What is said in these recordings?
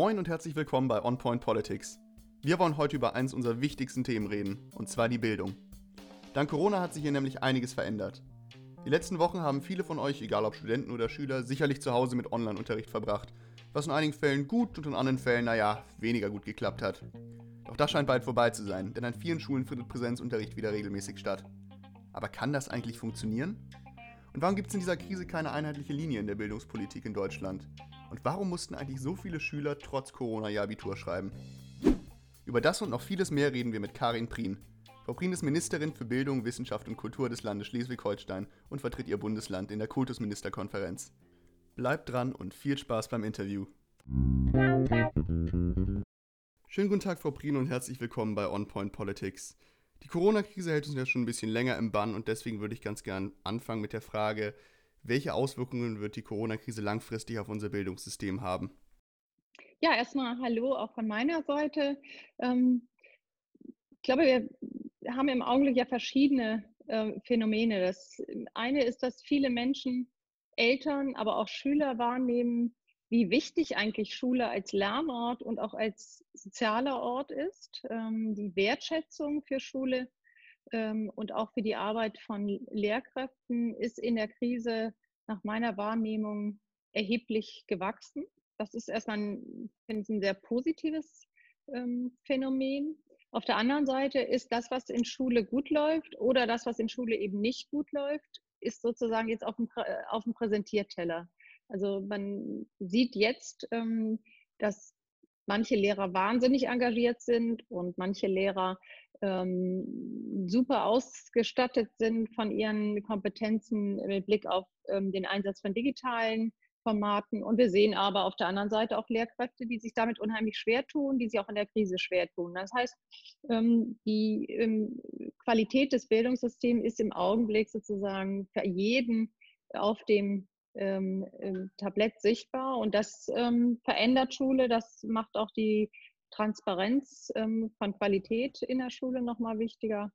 Moin und herzlich willkommen bei On Politics. Wir wollen heute über eines unserer wichtigsten Themen reden, und zwar die Bildung. Dank Corona hat sich hier nämlich einiges verändert. Die letzten Wochen haben viele von euch, egal ob Studenten oder Schüler, sicherlich zu Hause mit Online-Unterricht verbracht, was in einigen Fällen gut und in anderen Fällen, naja, weniger gut geklappt hat. Doch das scheint bald vorbei zu sein, denn an vielen Schulen findet Präsenzunterricht wieder regelmäßig statt. Aber kann das eigentlich funktionieren? Und warum gibt es in dieser Krise keine einheitliche Linie in der Bildungspolitik in Deutschland? Und warum mussten eigentlich so viele Schüler trotz Corona ihr Abitur schreiben? Über das und noch vieles mehr reden wir mit Karin Prien. Frau Prien ist Ministerin für Bildung, Wissenschaft und Kultur des Landes Schleswig-Holstein und vertritt ihr Bundesland in der Kultusministerkonferenz. Bleibt dran und viel Spaß beim Interview. Schönen guten Tag, Frau Prien, und herzlich willkommen bei On Point Politics. Die Corona-Krise hält uns ja schon ein bisschen länger im Bann und deswegen würde ich ganz gern anfangen mit der Frage, welche Auswirkungen wird die Corona-Krise langfristig auf unser Bildungssystem haben? Ja, erstmal Hallo auch von meiner Seite. Ähm, ich glaube, wir haben im Augenblick ja verschiedene äh, Phänomene. Das eine ist, dass viele Menschen, Eltern, aber auch Schüler wahrnehmen, wie wichtig eigentlich Schule als Lernort und auch als sozialer Ort ist. Ähm, die Wertschätzung für Schule ähm, und auch für die Arbeit von Lehrkräften ist in der Krise nach meiner Wahrnehmung erheblich gewachsen. Das ist erstmal ein, ein sehr positives ähm, Phänomen. Auf der anderen Seite ist das, was in Schule gut läuft oder das, was in Schule eben nicht gut läuft, ist sozusagen jetzt auf dem, auf dem Präsentierteller. Also man sieht jetzt, ähm, dass manche Lehrer wahnsinnig engagiert sind und manche Lehrer ähm, super ausgestattet sind von ihren Kompetenzen mit Blick auf ähm, den Einsatz von digitalen Formaten. Und wir sehen aber auf der anderen Seite auch Lehrkräfte, die sich damit unheimlich schwer tun, die sich auch in der Krise schwer tun. Das heißt, ähm, die ähm, Qualität des Bildungssystems ist im Augenblick sozusagen für jeden auf dem ähm, Tablett sichtbar und das ähm, verändert Schule, das macht auch die Transparenz ähm, von Qualität in der Schule nochmal wichtiger.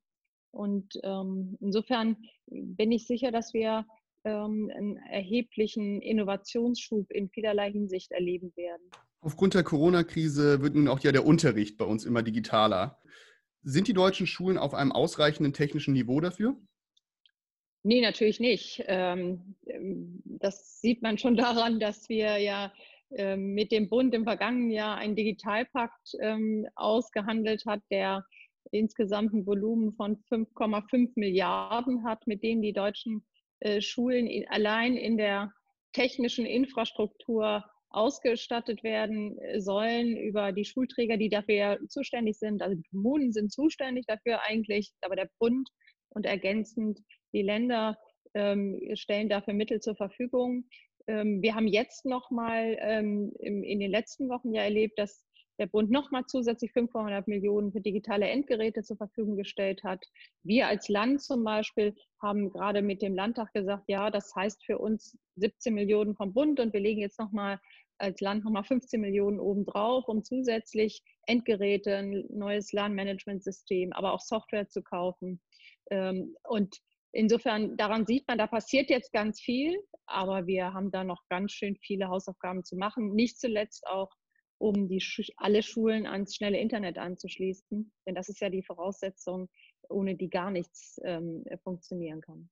Und ähm, insofern bin ich sicher, dass wir ähm, einen erheblichen Innovationsschub in vielerlei Hinsicht erleben werden. Aufgrund der Corona-Krise wird nun auch ja der Unterricht bei uns immer digitaler. Sind die deutschen Schulen auf einem ausreichenden technischen Niveau dafür? Nee, natürlich nicht. Ähm, das sieht man schon daran, dass wir ja ähm, mit dem Bund im vergangenen Jahr einen Digitalpakt ähm, ausgehandelt hat, der insgesamt ein Volumen von 5,5 Milliarden hat, mit dem die deutschen äh, Schulen allein in der technischen Infrastruktur ausgestattet werden äh, sollen über die Schulträger, die dafür zuständig sind. Also die Kommunen sind zuständig dafür eigentlich, aber der Bund und ergänzend die Länder ähm, stellen dafür Mittel zur Verfügung. Ähm, wir haben jetzt nochmal ähm, in den letzten Wochen ja erlebt, dass der Bund nochmal zusätzlich 500 Millionen für digitale Endgeräte zur Verfügung gestellt hat. Wir als Land zum Beispiel haben gerade mit dem Landtag gesagt, ja, das heißt für uns 17 Millionen vom Bund und wir legen jetzt nochmal als Land nochmal 15 Millionen obendrauf, um zusätzlich Endgeräte, ein neues Lernmanagementsystem, aber auch Software zu kaufen. Ähm, und insofern, daran sieht man, da passiert jetzt ganz viel, aber wir haben da noch ganz schön viele Hausaufgaben zu machen. Nicht zuletzt auch, um die, alle Schulen ans schnelle Internet anzuschließen. Denn das ist ja die Voraussetzung, ohne die gar nichts ähm, funktionieren kann.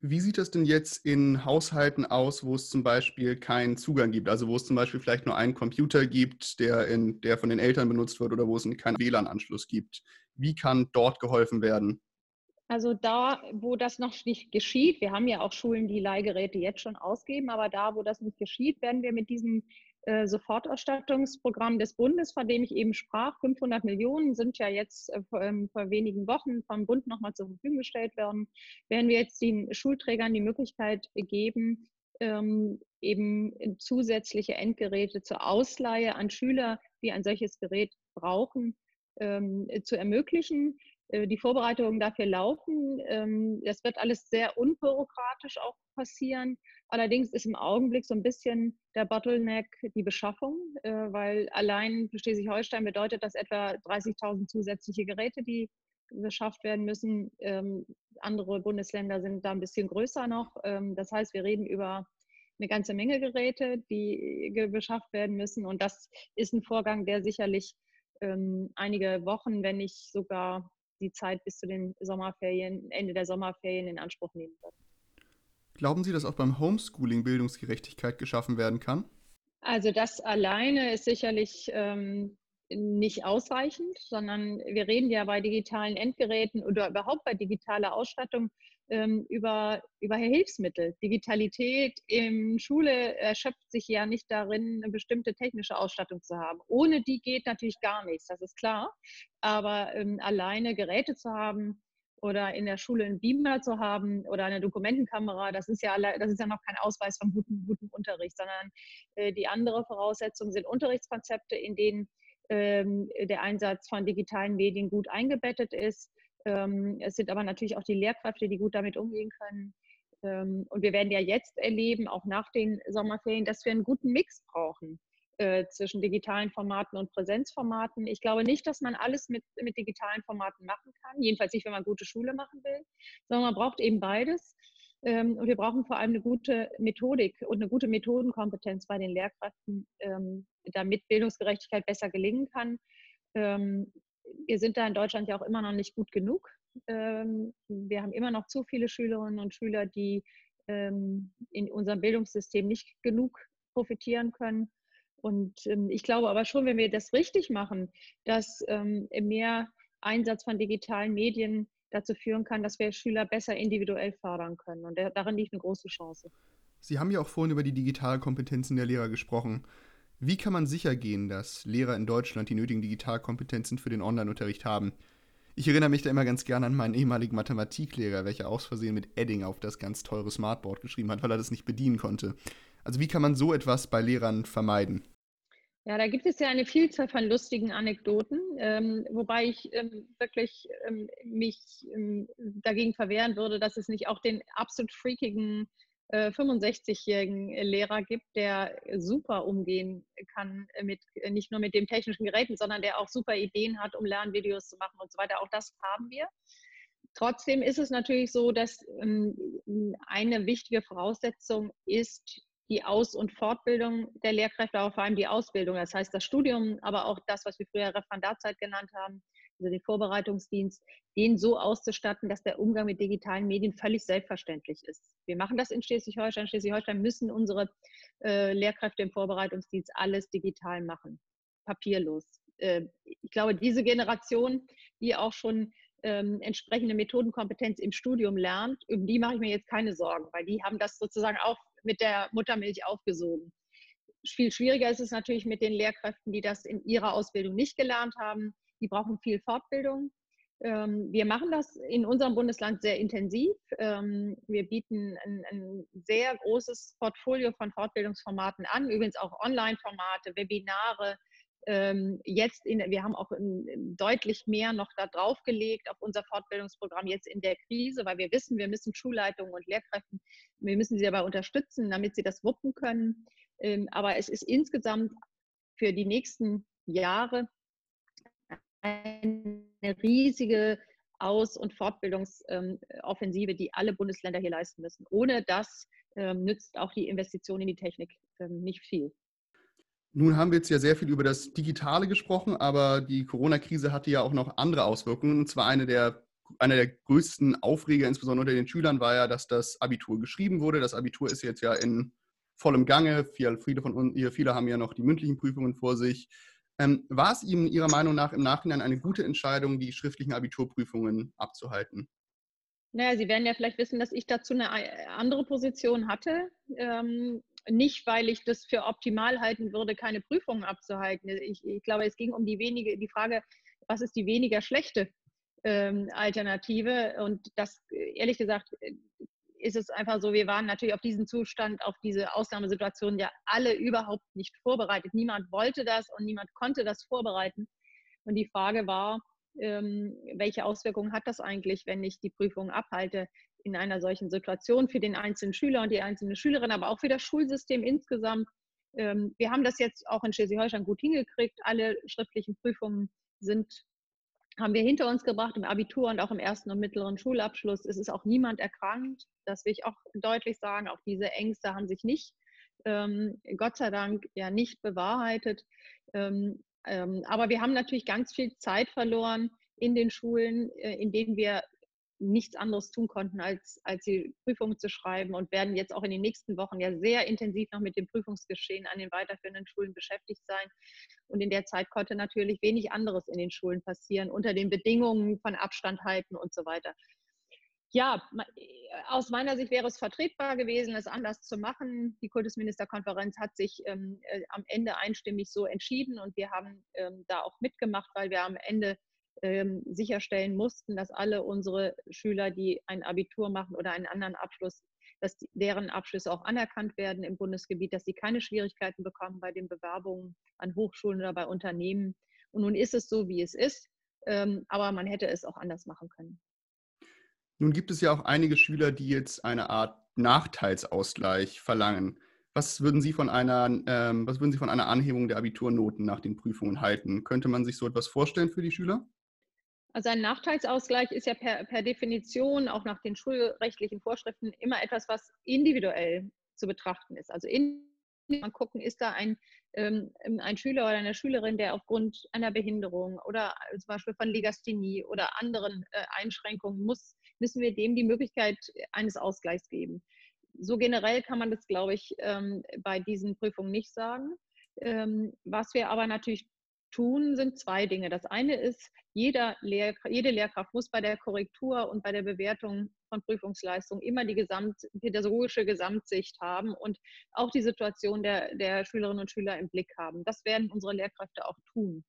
Wie sieht das denn jetzt in Haushalten aus, wo es zum Beispiel keinen Zugang gibt? Also wo es zum Beispiel vielleicht nur einen Computer gibt, der, in, der von den Eltern benutzt wird oder wo es keinen WLAN-Anschluss gibt. Wie kann dort geholfen werden? Also da, wo das noch nicht geschieht, wir haben ja auch Schulen, die Leihgeräte jetzt schon ausgeben, aber da, wo das nicht geschieht, werden wir mit diesem äh, Sofortausstattungsprogramm des Bundes, von dem ich eben sprach, 500 Millionen sind ja jetzt äh, vor, ähm, vor, wenigen Wochen vom Bund nochmal zur Verfügung gestellt werden, werden wir jetzt den Schulträgern die Möglichkeit geben, ähm, eben zusätzliche Endgeräte zur Ausleihe an Schüler, die ein solches Gerät brauchen, ähm, zu ermöglichen. Äh, die Vorbereitungen dafür laufen. Ähm, das wird alles sehr unbürokratisch auch passieren. Allerdings ist im Augenblick so ein bisschen der Bottleneck die Beschaffung, äh, weil allein für Schleswig-Holstein bedeutet das etwa 30.000 zusätzliche Geräte, die beschafft werden müssen. Ähm, andere Bundesländer sind da ein bisschen größer noch. Ähm, das heißt, wir reden über eine ganze Menge Geräte, die beschafft werden müssen. Und das ist ein Vorgang, der sicherlich einige Wochen, wenn nicht sogar die Zeit bis zu den Sommerferien, Ende der Sommerferien in Anspruch nehmen wird. Glauben Sie, dass auch beim Homeschooling Bildungsgerechtigkeit geschaffen werden kann? Also das alleine ist sicherlich ähm, nicht ausreichend, sondern wir reden ja bei digitalen Endgeräten oder überhaupt bei digitaler Ausstattung ähm, über, über Hilfsmittel. Digitalität in Schule erschöpft sich ja nicht darin, eine bestimmte technische Ausstattung zu haben. Ohne die geht natürlich gar nichts, das ist klar. Aber ähm, alleine Geräte zu haben oder in der Schule einen Beamer zu haben oder eine Dokumentenkamera, das ist ja, das ist ja noch kein Ausweis von gutem, gutem Unterricht, sondern äh, die andere Voraussetzung sind Unterrichtskonzepte, in denen ähm, der Einsatz von digitalen Medien gut eingebettet ist ähm, es sind aber natürlich auch die Lehrkräfte, die gut damit umgehen können. Ähm, und wir werden ja jetzt erleben, auch nach den Sommerferien, dass wir einen guten Mix brauchen äh, zwischen digitalen Formaten und Präsenzformaten. Ich glaube nicht, dass man alles mit, mit digitalen Formaten machen kann, jedenfalls nicht, wenn man gute Schule machen will, sondern man braucht eben beides. Ähm, und wir brauchen vor allem eine gute Methodik und eine gute Methodenkompetenz bei den Lehrkräften, damit Bildungsgerechtigkeit besser gelingen kann wir sind da in Deutschland ja auch immer noch nicht gut genug. Ähm, wir haben immer noch zu viele Schülerinnen und Schüler, die ähm, in unserem Bildungssystem nicht genug profitieren können. Und ähm, ich glaube aber schon, wenn wir das richtig machen, dass mehr Einsatz von digitalen Medien dazu führen kann, dass wir Schüler besser individuell fördern können. Und darin liegt eine große Chance. Sie haben ja auch vorhin über die Digitalkompetenzen der Lehrer gesprochen. Wie kann man sicher gehen, dass Lehrer in Deutschland die nötigen Digitalkompetenzen für den Online-Unterricht haben? Ich erinnere mich da immer ganz gerne an meinen ehemaligen Mathematiklehrer, welcher aus Versehen mit Edding auf das ganz teure Smartboard geschrieben hat, weil er das nicht bedienen konnte. Also wie kann man so etwas bei Lehrern vermeiden? Ja, da gibt es ja eine Vielzahl von lustigen Anekdoten, ähm, wobei ich ähm, wirklich ähm, mich ähm, dagegen verwehren würde, dass es nicht auch den absolut freakigen 65-jährigen äh, Lehrer gibt, der super umgehen kann mit äh, nicht nur mit den technischen Geräten, sondern der auch super Ideen hat, um Lernvideos zu machen und so weiter. Auch das haben wir. Trotzdem ist es natürlich so, dass ähm, eine wichtige Voraussetzung ist die Aus- und Fortbildung der Lehrkräfte, aber vor allem die Ausbildung. Das heißt, das Studium, aber auch das, was wir früher Referendarzeit genannt haben, also den Vorbereitungsdienst, den so auszustatten, dass der Umgang mit digitalen Medien völlig selbstverständlich ist. Wir machen das in Schleswig-Holstein. Schleswig-Holstein müssen unsere äh, Lehrkräfte im Vorbereitungsdienst alles digital machen, papierlos. Äh, ich glaube, diese Generation, die auch schon ähm, entsprechende Methodenkompetenz im Studium lernt, um die mache ich mir jetzt keine Sorgen, weil die haben das sozusagen auch mit der Muttermilch aufgesogen. Viel schwieriger ist es natürlich mit den Lehrkräften, die das in ihrer Ausbildung nicht gelernt haben die brauchen viel Fortbildung. Ähm, wir machen das in unserem Bundesland sehr intensiv. Ähm, wir bieten ein, ein, sehr großes Portfolio von Fortbildungsformaten an, übrigens auch Online-Formate, Webinare. Ähm, jetzt in, wir haben auch deutlich mehr noch da draufgelegt auf unser Fortbildungsprogramm jetzt in der Krise, weil wir wissen, wir müssen Schulleitungen und Lehrkräften, wir müssen sie dabei unterstützen, damit sie das wuppen können. aber es ist insgesamt für die nächsten Jahre eine riesige Aus- und Fortbildungsoffensive, die alle Bundesländer hier leisten müssen. Ohne das ähm, nützt auch die Investition in die Technik ähm, nicht viel. Nun haben wir jetzt ja sehr viel über das Digitale gesprochen, aber die Corona-Krise hatte ja auch noch andere Auswirkungen. Und zwar eine der, einer der größten Aufreger, insbesondere unter den Schülern, war ja, dass das Abitur geschrieben wurde. Das Abitur ist jetzt ja in vollem Gange. Viele, von uns, viele haben ja noch die mündlichen Prüfungen vor sich. Ähm, war es Ihnen Ihrer Meinung nach im Nachhinein eine gute Entscheidung, die schriftlichen Abiturprüfungen abzuhalten? Naja, Sie werden ja vielleicht wissen, dass ich dazu eine äh, andere Position hatte. Ähm, nicht, weil ich das für optimal halten würde, keine Prüfungen abzuhalten. Ich, ich glaube, es ging um die, wenige, die Frage, was ist die weniger schlechte ähm, Alternative? Und das, äh, ehrlich gesagt, äh, ist es einfach so, wir waren natürlich auf diesen Zustand, auf diese Ausnahmesituation ja alle überhaupt nicht vorbereitet. Niemand wollte das und niemand konnte das vorbereiten. Und die Frage war, ähm, welche Auswirkungen hat das eigentlich, wenn ich die Prüfung abhalte in einer solchen Situation für den einzelnen Schüler und die einzelne Schülerin, aber auch für das Schulsystem insgesamt. Ähm, wir haben das jetzt auch in Schleswig-Holstein gut hingekriegt. Alle schriftlichen Prüfungen sind haben wir hinter uns gebracht im Abitur und auch im ersten und mittleren Schulabschluss. Es ist auch niemand erkrankt. Das will ich auch deutlich sagen. Auch diese Ängste haben sich nicht ähm, Gott sei Dank ja nicht bewahrheitet. Ähm, ähm, aber wir haben natürlich ganz viel Zeit verloren in den Schulen, äh, in denen wir nichts anderes tun konnten, als, als die Prüfungen zu schreiben und werden jetzt auch in den nächsten Wochen ja sehr intensiv noch mit dem Prüfungsgeschehen an den weiterführenden Schulen beschäftigt sein. Und in der Zeit konnte natürlich wenig anderes in den Schulen passieren, unter den Bedingungen von Abstand halten und so weiter. Ja, aus meiner Sicht wäre es vertretbar gewesen, es anders zu machen. Die Kultusministerkonferenz hat sich ähm, äh, am Ende einstimmig so entschieden und wir haben ähm, da auch mitgemacht, weil wir am Ende ähm, sicherstellen mussten, dass alle unsere Schüler, die ein Abitur machen oder einen anderen Abschluss, dass die, deren Abschlüsse auch anerkannt werden im Bundesgebiet, dass sie keine Schwierigkeiten bekommen bei den Bewerbungen an Hochschulen oder bei Unternehmen. Und nun ist es so, wie es ist, ähm, aber man hätte es auch anders machen können. Nun gibt es ja auch einige Schüler, die jetzt eine Art Nachteilsausgleich verlangen. Was würden Sie von einer, ähm, was würden Sie von einer Anhebung der Abiturnoten nach den Prüfungen halten? Könnte man sich so etwas vorstellen für die Schüler? Also ein Nachteilsausgleich ist ja per, per Definition auch nach den schulrechtlichen Vorschriften immer etwas, was individuell zu betrachten ist. Also in, man gucken, ist da ein, ähm, ein Schüler oder eine Schülerin, der aufgrund einer Behinderung oder zum Beispiel von Legasthenie oder anderen äh, Einschränkungen muss, müssen wir dem die Möglichkeit eines Ausgleichs geben. So generell kann man das, glaube ich, ähm, bei diesen Prüfungen nicht sagen. Ähm, was wir aber natürlich tun, sind zwei Dinge. Das eine ist, jeder Lehr jede Lehrkraft muss bei der Korrektur und bei der Bewertung von Prüfungsleistungen immer die Gesamt pädagogische Gesamtsicht haben und auch die Situation der, der Schülerinnen und Schüler im Blick haben. Das werden unsere Lehrkräfte auch tun.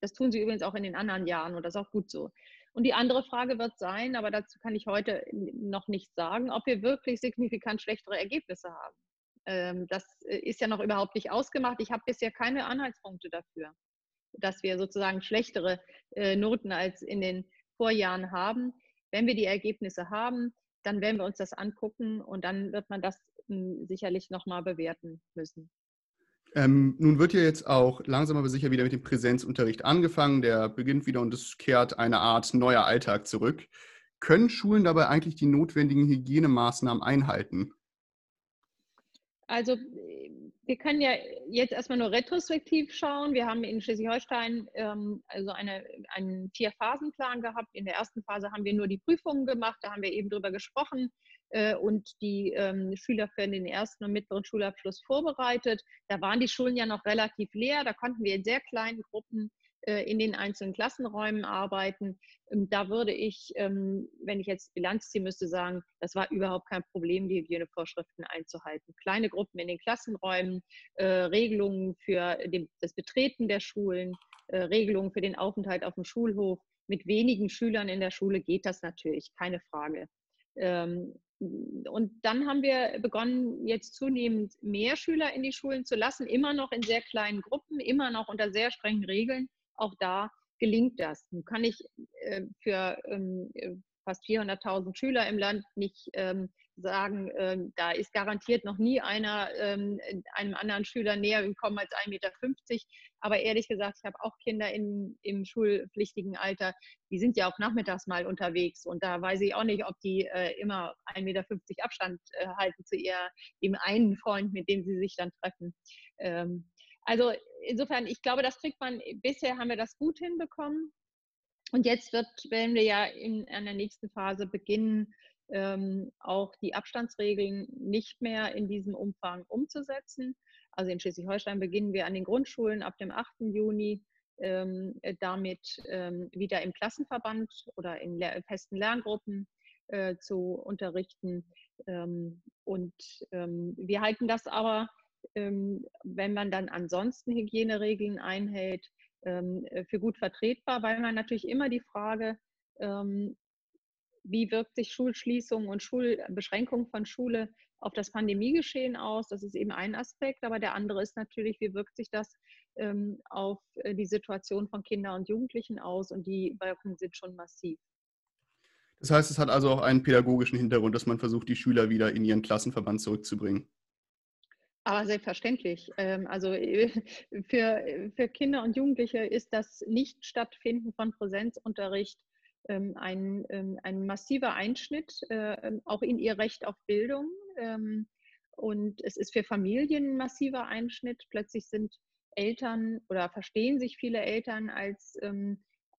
Das tun sie übrigens auch in den anderen Jahren und das ist auch gut so. Und die andere Frage wird sein, aber dazu kann ich heute noch nicht sagen, ob wir wirklich signifikant schlechtere Ergebnisse haben. Ähm, das äh, ist ja noch überhaupt nicht ausgemacht. Ich habe bisher keine Anhaltspunkte dafür dass wir sozusagen schlechtere äh, Noten als in den Vorjahren haben. Wenn wir die Ergebnisse haben, dann werden wir uns das angucken und dann wird man das hm, sicherlich nochmal bewerten müssen. Ähm, nun wird ja jetzt auch langsam aber sicher wieder mit dem Präsenzunterricht angefangen. Der beginnt wieder und es kehrt eine Art neuer Alltag zurück. Können Schulen dabei eigentlich die notwendigen Hygienemaßnahmen einhalten? Also wir können ja jetzt erstmal nur retrospektiv schauen. Wir haben in Schleswig-Holstein ähm, also eine, einen Vier-Phasen-Plan gehabt. In der ersten Phase haben wir nur die Prüfungen gemacht, da haben wir eben drüber gesprochen äh, und die ähm, Schüler für den ersten und mittleren Schulabschluss vorbereitet. Da waren die Schulen ja noch relativ leer, da konnten wir in sehr kleinen Gruppen in den einzelnen Klassenräumen arbeiten. Ähm, da würde ich, ähm, wenn ich jetzt Bilanz ziehen müsste, sagen, das war überhaupt kein Problem, die Hygienevorschriften einzuhalten. Kleine Gruppen in den Klassenräumen, äh, Regelungen für das Betreten der Schulen, äh, Regelungen für den Aufenthalt auf dem Schulhof. Mit wenigen Schülern in der Schule geht das natürlich, keine Frage. Ähm, und dann haben wir begonnen, jetzt zunehmend mehr Schüler in die Schulen zu lassen, immer noch in sehr kleinen Gruppen, immer noch unter sehr strengen Regeln auch da gelingt das. Nun kann ich äh, für ähm, äh, fast 400.000 Schüler im Land nicht ähm, sagen, ähm, da ist garantiert noch nie einer ähm, einem anderen Schüler näher gekommen als 1,50 Meter. Aber ehrlich gesagt, ich habe auch Kinder in, im schulpflichtigen Alter, die sind ja auch nachmittags mal unterwegs und da weiß ich auch nicht, ob die äh, immer 1,50 Meter Abstand äh, halten zu ihr, dem einen Freund, mit dem sie sich dann treffen. Ähm, also insofern, ich glaube, das kriegt man, bisher haben wir das gut hinbekommen. Und jetzt wird, werden wir ja in einer nächsten Phase beginnen, ähm, auch die Abstandsregeln nicht mehr in diesem Umfang umzusetzen. Also in Schleswig-Holstein beginnen wir an den Grundschulen ab dem 8. Juni ähm, damit ähm, wieder im Klassenverband oder in le festen Lerngruppen äh, zu unterrichten. Ähm, und ähm, wir halten das aber wenn man dann ansonsten Hygieneregeln einhält, ähm, äh, für gut vertretbar, weil man natürlich immer die Frage, ähm, wie wirkt sich Schulschließung und Schulbeschränkung von Schule auf das Pandemiegeschehen aus? Das ist eben ein Aspekt, aber der andere ist natürlich, wie wirkt sich das auf äh, die Situation von Kindern und Jugendlichen aus? Und die Wirkungen sind schon massiv. Das heißt, es hat also auch einen pädagogischen Hintergrund, dass man versucht, die Schüler wieder in ihren Klassenverband zurückzubringen. Aber selbstverständlich. Ähm, also äh, für, für Kinder und Jugendliche ist das Nicht-Stattfinden von Präsenzunterricht ähm, ein, ähm, ein massiver Einschnitt, äh, auch in ihr Recht auf Bildung. und es ist für Familien ein massiver Einschnitt. Plötzlich sind Eltern oder verstehen sich viele Eltern als,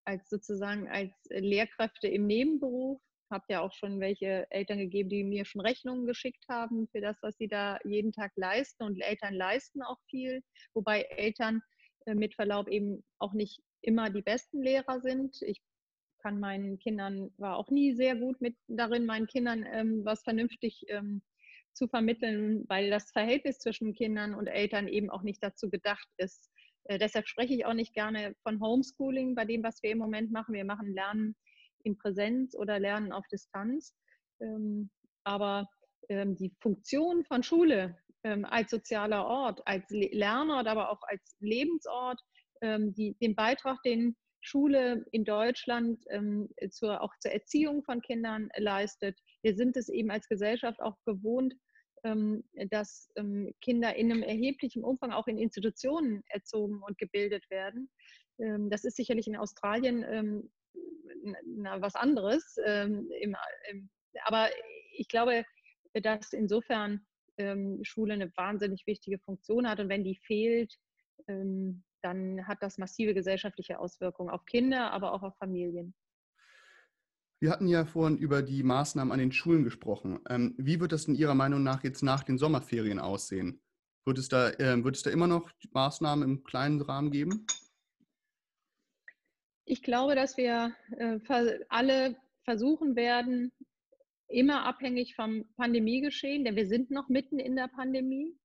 als sozusagen als Lehrkräfte im Nebenberuf. Habe ja auch schon welche Eltern gegeben, die mir schon Rechnungen geschickt haben für das, was sie da jeden Tag leisten. Und Eltern leisten auch viel, wobei Eltern äh, mit Verlaub eben auch nicht immer die besten Lehrer sind. Ich kann meinen Kindern, war auch nie sehr gut mit darin, meinen Kindern ähm, was vernünftig ähm, zu vermitteln, weil das Verhältnis zwischen Kindern und Eltern eben auch nicht dazu gedacht ist. Äh, deshalb spreche ich auch nicht gerne von Homeschooling bei dem, was wir im Moment machen. Wir machen Lernen in Präsenz oder Lernen auf Distanz. Ähm, aber ähm, die Funktion von Schule ähm, als sozialer Ort, als Lernort, aber auch als Lebensort, die, den Beitrag, den Schule in Deutschland zur, auch zur Erziehung von Kindern leistet. Wir sind es eben als Gesellschaft auch gewohnt, dass Kinder in einem erheblichen Umfang auch in Institutionen erzogen und gebildet werden. Das ist sicherlich in Australien na, was anderes. Ähm, Im, im, aber ich glaube, dass insofern Schule eine wahnsinnig wichtige Funktion hat und wenn die fehlt, dann hat das massive gesellschaftliche Auswirkungen auf Kinder, aber auch auf Familien. Wir hatten ja vorhin über die Maßnahmen an den Schulen gesprochen. Ähm, wie wird das in Ihrer Meinung nach jetzt nach den Sommerferien aussehen? Wird es da, äh, wird es da immer noch Maßnahmen im kleinen Rahmen geben? Ich glaube, dass wir äh, alle versuchen werden, immer abhängig vom Pandemiegeschehen, denn wir sind noch mitten in der Pandemie.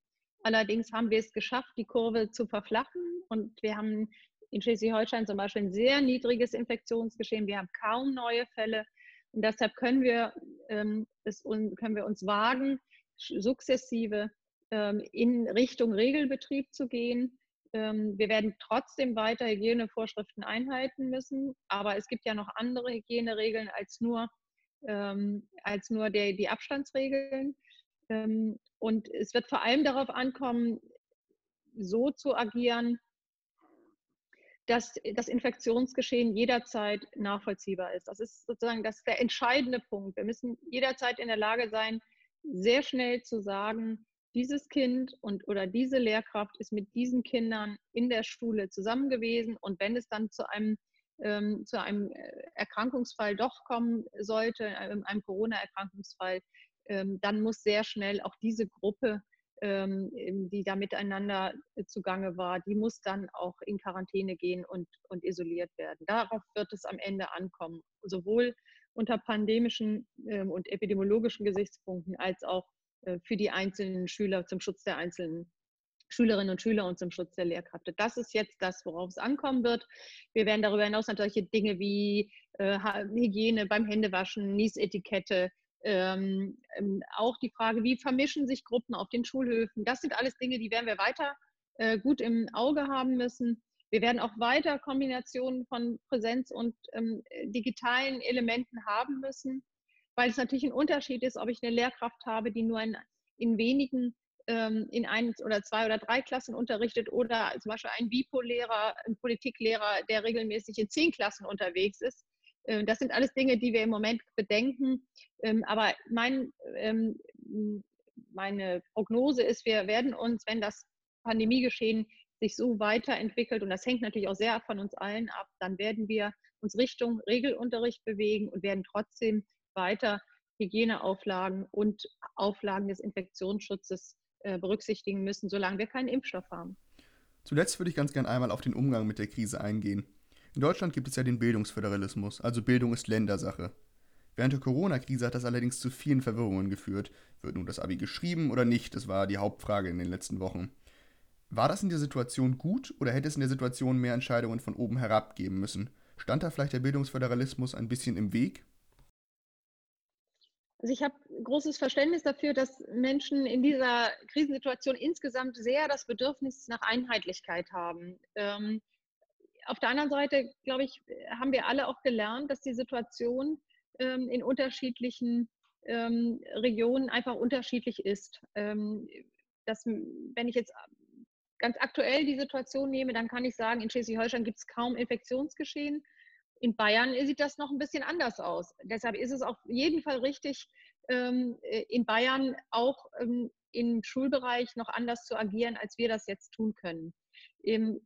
Allerdings haben wir es geschafft, die Kurve zu verflachen und wir haben in Schleswig-Holstein zum Beispiel ein sehr niedriges Infektionsgeschehen. Wir haben kaum neue Fälle und deshalb können wir, ähm, es, können wir uns wagen, sukzessive ähm, in Richtung Regelbetrieb zu gehen. Ähm, wir werden trotzdem weiter Hygienevorschriften einhalten müssen, aber es gibt ja noch andere Hygieneregeln als nur, ähm, als nur der, die Abstandsregeln. Ähm, und es wird vor allem darauf ankommen, so zu agieren, dass das Infektionsgeschehen jederzeit nachvollziehbar ist. Das ist sozusagen das ist der entscheidende Punkt. Wir müssen jederzeit in der Lage sein, sehr schnell zu sagen, dieses Kind und oder diese Lehrkraft ist mit diesen Kindern in der Schule zusammen gewesen und wenn es dann zu einem ähm, zu einem äh, Erkrankungsfall doch kommen sollte, einem Corona-Erkrankungsfall, ähm, dann muss sehr schnell auch diese Gruppe, ähm, die da miteinander äh, zugange war, die muss dann auch in Quarantäne gehen und, und isoliert werden. Darauf wird es am Ende ankommen, sowohl unter pandemischen ähm, und epidemiologischen Gesichtspunkten als auch äh, für die einzelnen Schüler zum Schutz der einzelnen Schülerinnen und Schüler und zum Schutz der Lehrkräfte. Das ist jetzt das, worauf es ankommen wird. Wir werden darüber hinaus natürlich solche Dinge wie äh, Hygiene beim Händewaschen, Niesetikette, ähm, ähm, auch die Frage, wie vermischen sich Gruppen auf den Schulhöfen. Das sind alles Dinge, die werden wir weiter äh, gut im Auge haben müssen. Wir werden auch weiter Kombinationen von Präsenz und ähm, digitalen Elementen haben müssen, weil es natürlich ein Unterschied ist, ob ich eine Lehrkraft habe, die nur in, in wenigen, ähm, in ein oder zwei oder drei Klassen unterrichtet oder zum Beispiel ein WIPO-Lehrer, ein Politiklehrer, der regelmäßig in zehn Klassen unterwegs ist. Ähm, das sind alles Dinge, die wir im Moment bedenken. Ähm, aber mein, ähm, meine Prognose ist, wir werden uns, wenn das Pandemiegeschehen sich so weiterentwickelt, und das hängt natürlich auch sehr von uns allen ab, dann werden wir uns Richtung Regelunterricht bewegen und werden trotzdem weiter Hygieneauflagen und Auflagen des Infektionsschutzes äh, berücksichtigen müssen, solange wir keinen Impfstoff haben. Zuletzt würde ich ganz gerne einmal auf den Umgang mit der Krise eingehen. In Deutschland gibt es ja den Bildungsföderalismus, also Bildung ist Ländersache. Während der Corona-Krise hat das allerdings zu vielen Verwirrungen geführt. Wird nun das Abi geschrieben oder nicht? Das war die Hauptfrage in den letzten Wochen. War das in der Situation gut oder hätte es in der Situation mehr Entscheidungen von oben herab geben müssen? Stand da vielleicht der Bildungsföderalismus ein bisschen im Weg? Also ich habe großes Verständnis dafür, dass Menschen in dieser Krisensituation insgesamt sehr das Bedürfnis nach Einheitlichkeit haben. Ähm, auf der anderen Seite, glaube ich, haben wir alle auch gelernt, dass die Situation ähm, in unterschiedlichen ähm, Regionen einfach unterschiedlich ist. Ähm, dass, wenn ich jetzt ganz aktuell die Situation nehme, dann kann ich sagen, in Schleswig-Holstein gibt es kaum Infektionsgeschehen. In Bayern sieht das noch ein bisschen anders aus. Deshalb ist es auf jeden Fall richtig, ähm, in Bayern auch ähm, im Schulbereich noch anders zu agieren, als wir das jetzt tun können. Ähm,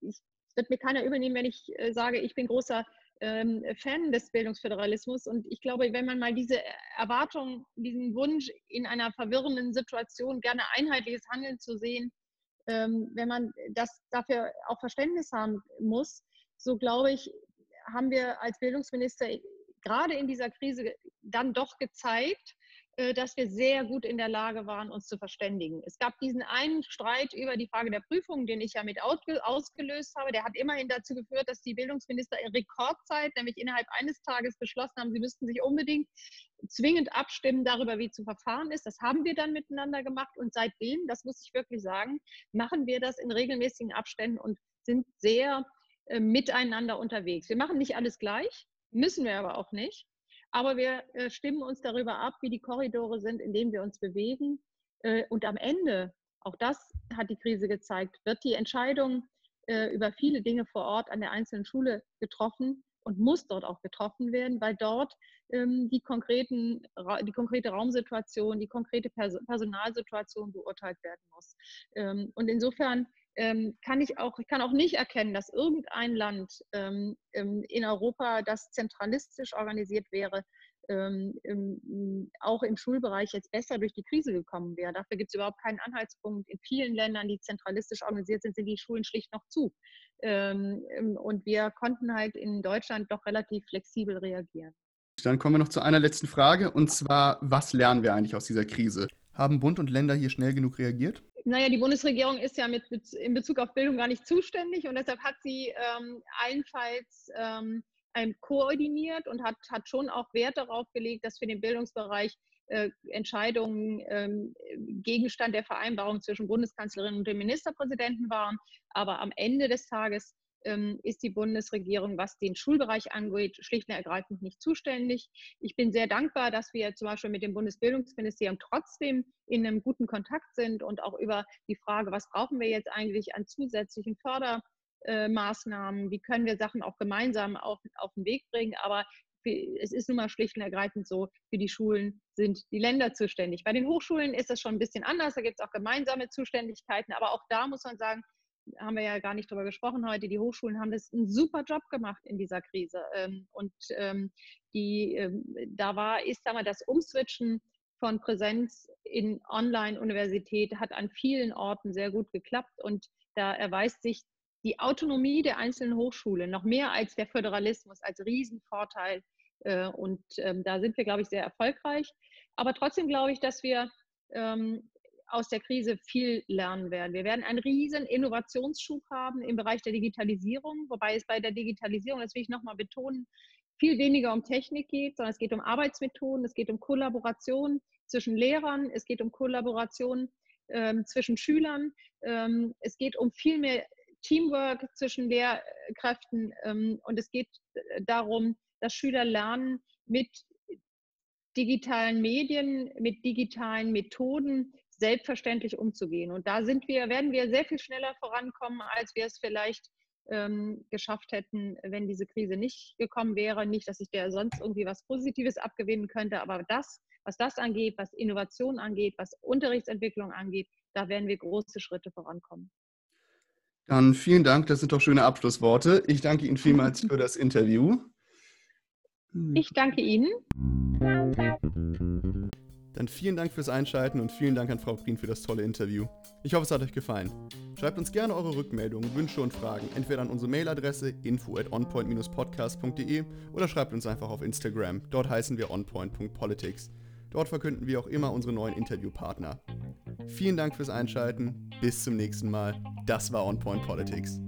ich, wird mir keiner übernehmen, wenn ich äh, sage, ich bin großer Fan des Bildungsföderalismus. Und ich glaube, wenn man mal diese Erwartung, diesen Wunsch in einer verwirrenden Situation gerne einheitliches Handeln zu sehen, wenn man das dafür auch Verständnis haben muss, so glaube ich, haben wir als Bildungsminister gerade in dieser Krise dann doch gezeigt, äh, dass wir sehr gut in der Lage waren, uns zu verständigen. Es gab diesen einen Streit über die Frage der Prüfung, den ich ja mit ausgelöst habe. Der hat immerhin dazu geführt, dass die Bildungsminister in Rekordzeit, nämlich innerhalb eines Tages, beschlossen haben, sie müssten sich unbedingt zwingend abstimmen darüber, wie zu verfahren ist. Das haben wir dann miteinander gemacht und seitdem, das muss ich wirklich sagen, machen wir das in regelmäßigen Abständen und sind sehr äh, miteinander unterwegs. Wir machen nicht alles gleich, müssen wir aber auch nicht. Aber wir äh, stimmen uns darüber ab, wie die Korridore sind, in denen wir uns bewegen. Äh, und am Ende, auch das hat die Krise gezeigt, wird die Entscheidung über viele Dinge vor Ort an der einzelnen Schule getroffen und muss dort auch getroffen werden, weil dort ähm, die, konkreten, die konkrete Raumsituation, die konkrete Personalsituation beurteilt werden muss. Ähm, und insofern ähm, kann ich auch, ich kann auch nicht erkennen, dass irgendein Land ähm, in Europa, das zentralistisch organisiert wäre, ähm, im, auch im Schulbereich jetzt besser durch die Krise gekommen wäre. Dafür gibt es überhaupt keinen Anhaltspunkt. In vielen Ländern, die zentralistisch organisiert sind, sind die Schulen schlicht noch zu. Ähm, ähm, und wir konnten halt in Deutschland doch relativ flexibel reagieren. Dann kommen wir noch zu einer letzten Frage, und zwar, was lernen wir eigentlich aus dieser Krise? Haben Bund und Länder hier schnell genug reagiert? Naja, die Bundesregierung ist ja mit, in Bezug auf Bildung gar nicht zuständig und deshalb hat sie ähm, allenfalls ähm, koordiniert und hat, hat schon auch Wert darauf gelegt, dass für den Bildungsbereich äh, Entscheidungen ähm, Gegenstand der Vereinbarung zwischen Bundeskanzlerin und dem Ministerpräsidenten waren. Aber am Ende des Tages ist die Bundesregierung, was den Schulbereich angeht, schlicht und ergreifend nicht zuständig. Ich bin sehr dankbar, dass wir zum Beispiel mit dem Bundesbildungsministerium trotzdem in einem guten Kontakt sind und auch über die Frage, was brauchen wir jetzt eigentlich an zusätzlichen Fördermaßnahmen, wie können wir Sachen auch gemeinsam auf, auf den Weg bringen. Aber es ist nun mal schlicht und ergreifend so, für die Schulen sind die Länder zuständig. Bei den Hochschulen ist das schon ein bisschen anders, da gibt es auch gemeinsame Zuständigkeiten, aber auch da muss man sagen, haben wir ja gar nicht drüber gesprochen heute, die Hochschulen haben das einen super Job gemacht in dieser Krise. Ähm, und ähm, die, ähm, da war, ist sag mal, das Umswitchen von Präsenz in Online-Universität hat an vielen Orten sehr gut geklappt und da erweist sich die Autonomie der einzelnen Hochschulen noch mehr als der Föderalismus als Riesenvorteil. Äh, und da sind wir, glaube ich, sehr erfolgreich. Aber trotzdem glaube ich, dass wir aus der Krise viel lernen werden. Wir werden einen riesen Innovationsschub haben im Bereich der Digitalisierung, wobei es bei der Digitalisierung, das will ich nochmal betonen, viel weniger um Technik geht, sondern es geht um Arbeitsmethoden, es geht um Kollaboration zwischen Lehrern, es geht um Kollaboration ähm, zwischen Schülern, ähm, es geht um viel mehr Teamwork zwischen Lehrkräften ähm, und es geht äh, darum, dass Schüler lernen, mit digitalen Medien, mit digitalen Methoden selbstverständlich umzugehen. Und da sind wir, werden wir sehr viel schneller vorankommen, als wir es vielleicht ähm, geschafft hätten, wenn diese Krise nicht gekommen wäre. Nicht, dass ich der sonst irgendwie was Positives abgewinnen könnte, aber das, was das angeht, was Innovation angeht, was Unterrichtsentwicklung angeht, da werden wir große Schritte vorankommen. Dann vielen Dank, das sind doch schöne Abschlussworte. Ich danke Ihnen vielmals für das Interview. Ich danke Ihnen. Dann vielen Dank fürs Einschalten und vielen Dank an Frau Prien für das tolle Interview. Ich hoffe, es hat euch gefallen. Schreibt uns gerne eure Rückmeldungen, Wünsche und Fragen entweder an unsere Mailadresse info at onpoint-podcast.de oder schreibt uns einfach auf Instagram. Dort heißen wir onpoint.politics. Dort verkünden wir auch immer unsere neuen Interviewpartner. Vielen Dank fürs Einschalten. Bis zum nächsten Mal. Das war On Point Politics.